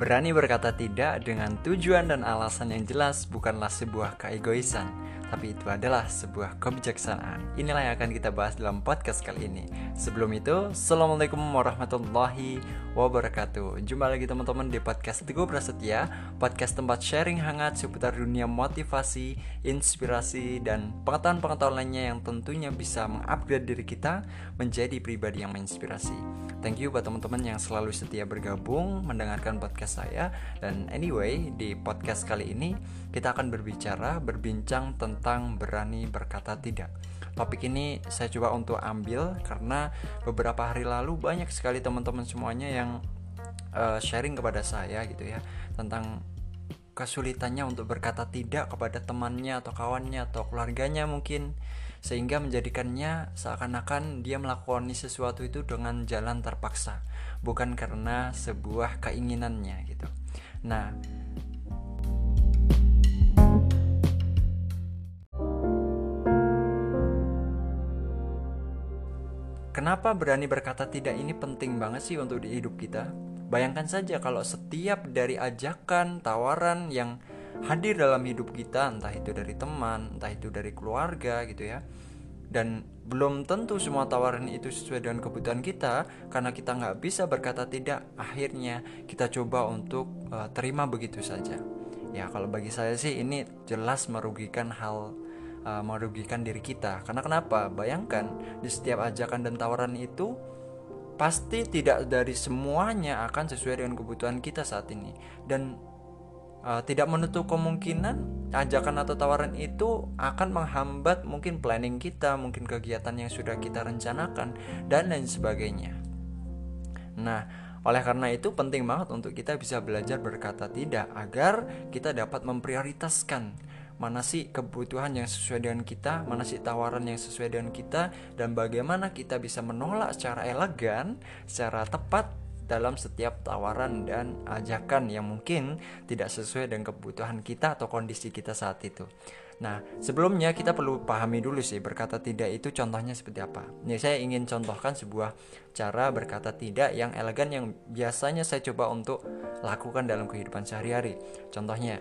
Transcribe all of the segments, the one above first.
Berani berkata tidak dengan tujuan dan alasan yang jelas bukanlah sebuah keegoisan, tapi itu adalah sebuah kebijaksanaan. Inilah yang akan kita bahas dalam podcast kali ini. Sebelum itu, Assalamualaikum warahmatullahi wabarakatuh. Jumpa lagi teman-teman di podcast Teguh Prasetya, podcast tempat sharing hangat seputar dunia motivasi, inspirasi, dan pengetahuan-pengetahuan lainnya yang tentunya bisa mengupgrade diri kita menjadi pribadi yang menginspirasi. Thank you buat teman-teman yang selalu setia bergabung mendengarkan podcast saya dan anyway di podcast kali ini kita akan berbicara berbincang tentang berani berkata tidak. Topik ini saya coba untuk ambil karena beberapa hari lalu banyak sekali teman-teman semuanya yang uh, sharing kepada saya gitu ya tentang kesulitannya untuk berkata tidak kepada temannya atau kawannya atau keluarganya mungkin sehingga menjadikannya seakan-akan dia melakukan sesuatu itu dengan jalan terpaksa bukan karena sebuah keinginannya gitu. Nah, Kenapa berani berkata tidak ini penting banget sih untuk di hidup kita? Bayangkan saja kalau setiap dari ajakan, tawaran yang hadir dalam hidup kita, entah itu dari teman, entah itu dari keluarga gitu ya, dan belum tentu semua tawaran itu sesuai dengan kebutuhan kita karena kita nggak bisa berkata tidak akhirnya kita coba untuk uh, terima begitu saja ya kalau bagi saya sih ini jelas merugikan hal uh, merugikan diri kita. Karena kenapa? Bayangkan di setiap ajakan dan tawaran itu pasti tidak dari semuanya akan sesuai dengan kebutuhan kita saat ini. Dan uh, tidak menutup kemungkinan ajakan atau tawaran itu akan menghambat mungkin planning kita, mungkin kegiatan yang sudah kita rencanakan dan lain sebagainya. Nah, oleh karena itu penting banget untuk kita bisa belajar berkata tidak agar kita dapat memprioritaskan mana sih kebutuhan yang sesuai dengan kita, mana sih tawaran yang sesuai dengan kita dan bagaimana kita bisa menolak secara elegan, secara tepat dalam setiap tawaran dan ajakan yang mungkin tidak sesuai dengan kebutuhan kita atau kondisi kita saat itu. Nah, sebelumnya kita perlu pahami dulu sih berkata tidak itu contohnya seperti apa. Nih saya ingin contohkan sebuah cara berkata tidak yang elegan yang biasanya saya coba untuk lakukan dalam kehidupan sehari-hari. Contohnya,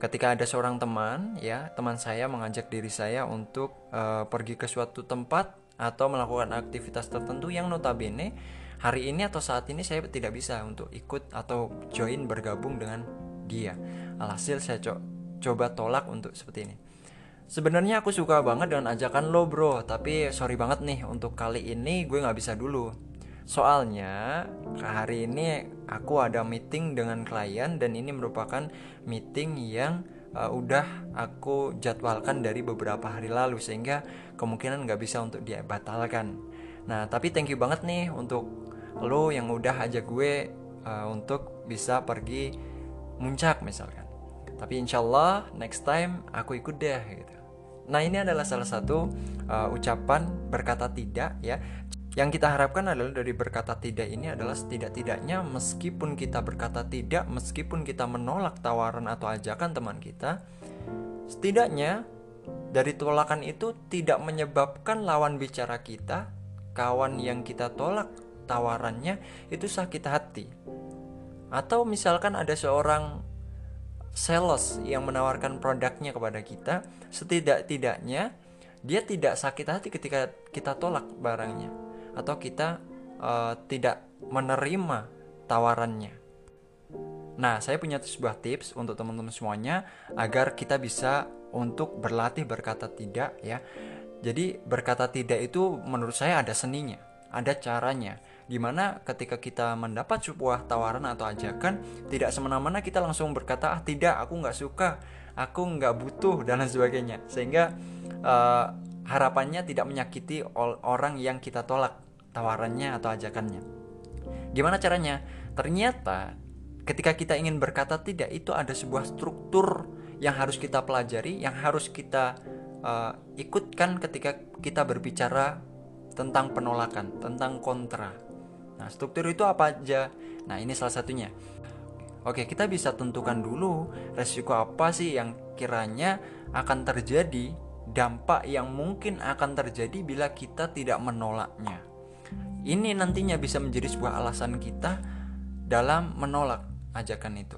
ketika ada seorang teman ya, teman saya mengajak diri saya untuk uh, pergi ke suatu tempat atau melakukan aktivitas tertentu yang notabene hari ini atau saat ini saya tidak bisa untuk ikut atau join bergabung dengan dia. Alhasil saya co coba tolak untuk seperti ini. Sebenarnya aku suka banget dengan ajakan lo bro, tapi sorry banget nih untuk kali ini gue nggak bisa dulu. Soalnya hari ini aku ada meeting dengan klien dan ini merupakan meeting yang uh, udah aku jadwalkan dari beberapa hari lalu sehingga kemungkinan nggak bisa untuk dibatalkan. Nah tapi thank you banget nih untuk lo yang udah ajak gue uh, untuk bisa pergi muncak misalkan tapi insya Allah next time aku ikut deh gitu nah ini adalah salah satu uh, ucapan berkata tidak ya yang kita harapkan adalah dari berkata tidak ini adalah setidak-tidaknya meskipun kita berkata tidak meskipun kita menolak tawaran atau ajakan teman kita setidaknya dari tolakan itu tidak menyebabkan lawan bicara kita kawan yang kita tolak tawarannya itu sakit hati. Atau misalkan ada seorang sales yang menawarkan produknya kepada kita, setidak-tidaknya dia tidak sakit hati ketika kita tolak barangnya atau kita uh, tidak menerima tawarannya. Nah, saya punya sebuah tips untuk teman-teman semuanya agar kita bisa untuk berlatih berkata tidak ya. Jadi berkata tidak itu menurut saya ada seninya, ada caranya Di mana ketika kita mendapat sebuah tawaran atau ajakan tidak semena-mena kita langsung berkata ah tidak aku nggak suka aku nggak butuh dan lain sebagainya. Sehingga uh, harapannya tidak menyakiti orang yang kita tolak tawarannya atau ajakannya. Gimana caranya? Ternyata ketika kita ingin berkata tidak itu ada sebuah struktur yang harus kita pelajari yang harus kita uh, ikutkan ketika kita berbicara tentang penolakan tentang kontra Nah, struktur itu apa aja? Nah, ini salah satunya. Oke, kita bisa tentukan dulu resiko apa sih yang kiranya akan terjadi, dampak yang mungkin akan terjadi bila kita tidak menolaknya. Ini nantinya bisa menjadi sebuah alasan kita dalam menolak ajakan itu.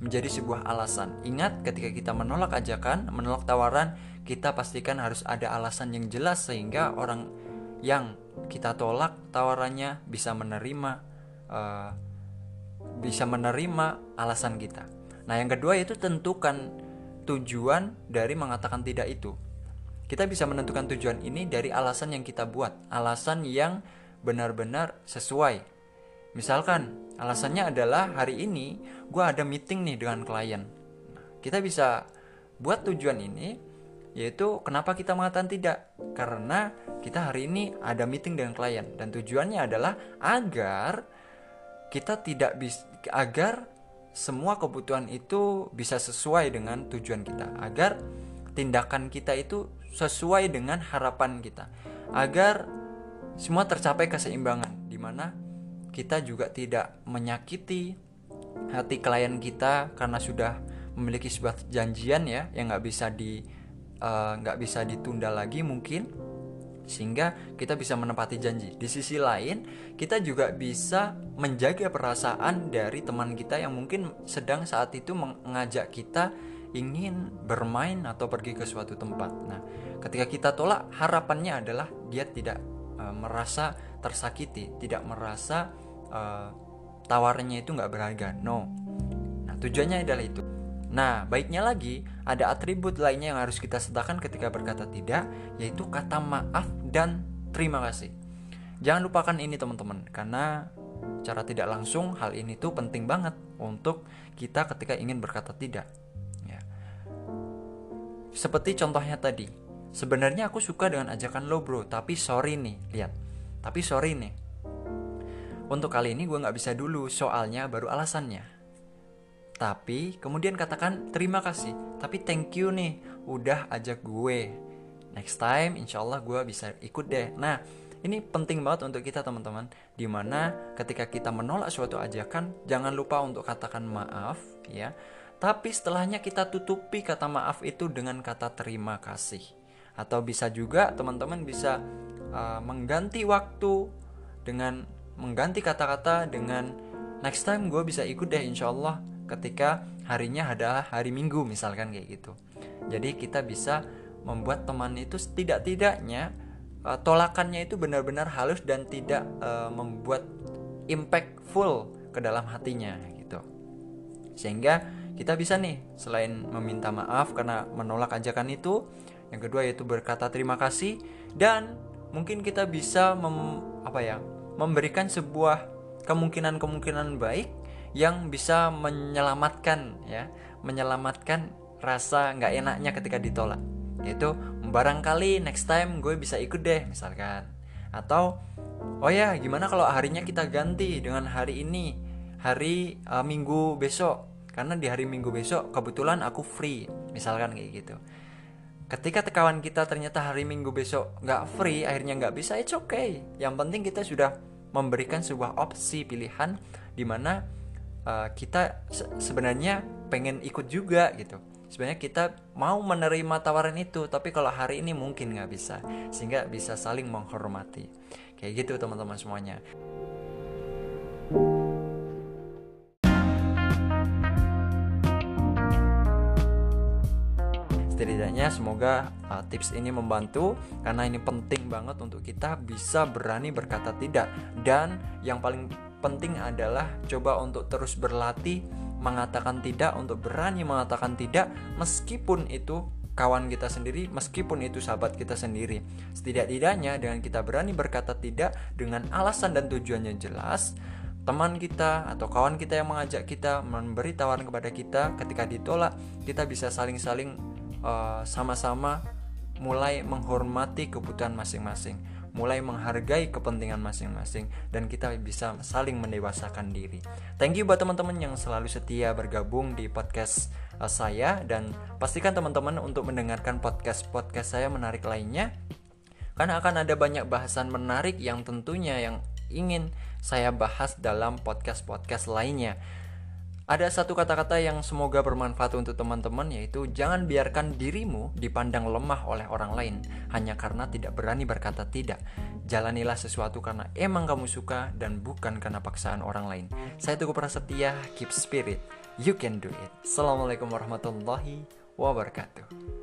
Menjadi sebuah alasan. Ingat ketika kita menolak ajakan, menolak tawaran, kita pastikan harus ada alasan yang jelas sehingga orang yang kita tolak tawarannya bisa menerima uh, bisa menerima alasan kita. Nah, yang kedua itu tentukan tujuan dari mengatakan tidak itu. Kita bisa menentukan tujuan ini dari alasan yang kita buat, alasan yang benar-benar sesuai. Misalkan alasannya adalah hari ini gue ada meeting nih dengan klien. Kita bisa buat tujuan ini yaitu kenapa kita mengatakan tidak? Karena kita hari ini ada meeting dengan klien dan tujuannya adalah agar kita tidak bisa agar semua kebutuhan itu bisa sesuai dengan tujuan kita. Agar tindakan kita itu sesuai dengan harapan kita. Agar semua tercapai keseimbangan di mana kita juga tidak menyakiti hati klien kita karena sudah memiliki sebuah janjian ya yang nggak bisa di nggak uh, bisa ditunda lagi mungkin sehingga kita bisa menepati janji. Di sisi lain, kita juga bisa menjaga perasaan dari teman kita yang mungkin sedang saat itu mengajak kita ingin bermain atau pergi ke suatu tempat. Nah, ketika kita tolak, harapannya adalah dia tidak uh, merasa tersakiti, tidak merasa uh, tawarannya itu nggak berharga. No. Nah, tujuannya adalah itu. Nah, baiknya lagi, ada atribut lainnya yang harus kita sertakan ketika berkata tidak, yaitu kata maaf dan terima kasih. Jangan lupakan ini teman-teman, karena cara tidak langsung hal ini tuh penting banget untuk kita ketika ingin berkata tidak. Ya. Seperti contohnya tadi, sebenarnya aku suka dengan ajakan lo bro, tapi sorry nih, lihat. Tapi sorry nih, untuk kali ini gue nggak bisa dulu, soalnya baru alasannya. Tapi kemudian katakan terima kasih, tapi thank you nih udah ajak gue. Next time insya Allah gue bisa ikut deh. Nah ini penting banget untuk kita teman-teman. Di mana ketika kita menolak suatu ajakan, jangan lupa untuk katakan maaf ya. Tapi setelahnya kita tutupi kata maaf itu dengan kata terima kasih. Atau bisa juga teman-teman bisa uh, mengganti waktu dengan mengganti kata-kata dengan next time gue bisa ikut deh insya Allah ketika harinya adalah hari Minggu misalkan kayak gitu. Jadi kita bisa membuat teman itu setidak-tidaknya uh, tolakannya itu benar-benar halus dan tidak uh, membuat impactful ke dalam hatinya gitu. Sehingga kita bisa nih selain meminta maaf karena menolak ajakan itu, yang kedua yaitu berkata terima kasih dan mungkin kita bisa mem, apa ya memberikan sebuah kemungkinan-kemungkinan baik yang bisa menyelamatkan ya. Menyelamatkan rasa nggak enaknya ketika ditolak. Yaitu barangkali next time gue bisa ikut deh misalkan. Atau oh ya gimana kalau harinya kita ganti dengan hari ini? Hari uh, minggu besok. Karena di hari minggu besok kebetulan aku free misalkan kayak gitu. Ketika tekawan kita ternyata hari minggu besok nggak free akhirnya nggak bisa it's okay. Yang penting kita sudah memberikan sebuah opsi pilihan di mana uh, kita se sebenarnya pengen ikut juga gitu. Sebenarnya kita mau menerima tawaran itu tapi kalau hari ini mungkin nggak bisa sehingga bisa saling menghormati. Kayak gitu teman-teman semuanya. Setidaknya semoga uh, tips ini membantu karena ini penting banget untuk kita bisa berani berkata tidak. Dan yang paling penting adalah coba untuk terus berlatih mengatakan tidak untuk berani mengatakan tidak meskipun itu kawan kita sendiri meskipun itu sahabat kita sendiri. Setidak-tidaknya dengan kita berani berkata tidak dengan alasan dan tujuannya jelas teman kita atau kawan kita yang mengajak kita memberi tawaran kepada kita ketika ditolak kita bisa saling-saling uh, sama-sama mulai menghormati kebutuhan masing-masing mulai menghargai kepentingan masing-masing dan kita bisa saling mendewasakan diri. Thank you buat teman-teman yang selalu setia bergabung di podcast uh, saya dan pastikan teman-teman untuk mendengarkan podcast-podcast saya menarik lainnya karena akan ada banyak bahasan menarik yang tentunya yang ingin saya bahas dalam podcast-podcast lainnya. Ada satu kata-kata yang semoga bermanfaat untuk teman-teman yaitu jangan biarkan dirimu dipandang lemah oleh orang lain hanya karena tidak berani berkata tidak. Jalanilah sesuatu karena emang kamu suka dan bukan karena paksaan orang lain. Saya Tugu Prasetya, keep spirit. You can do it. Assalamualaikum warahmatullahi wabarakatuh.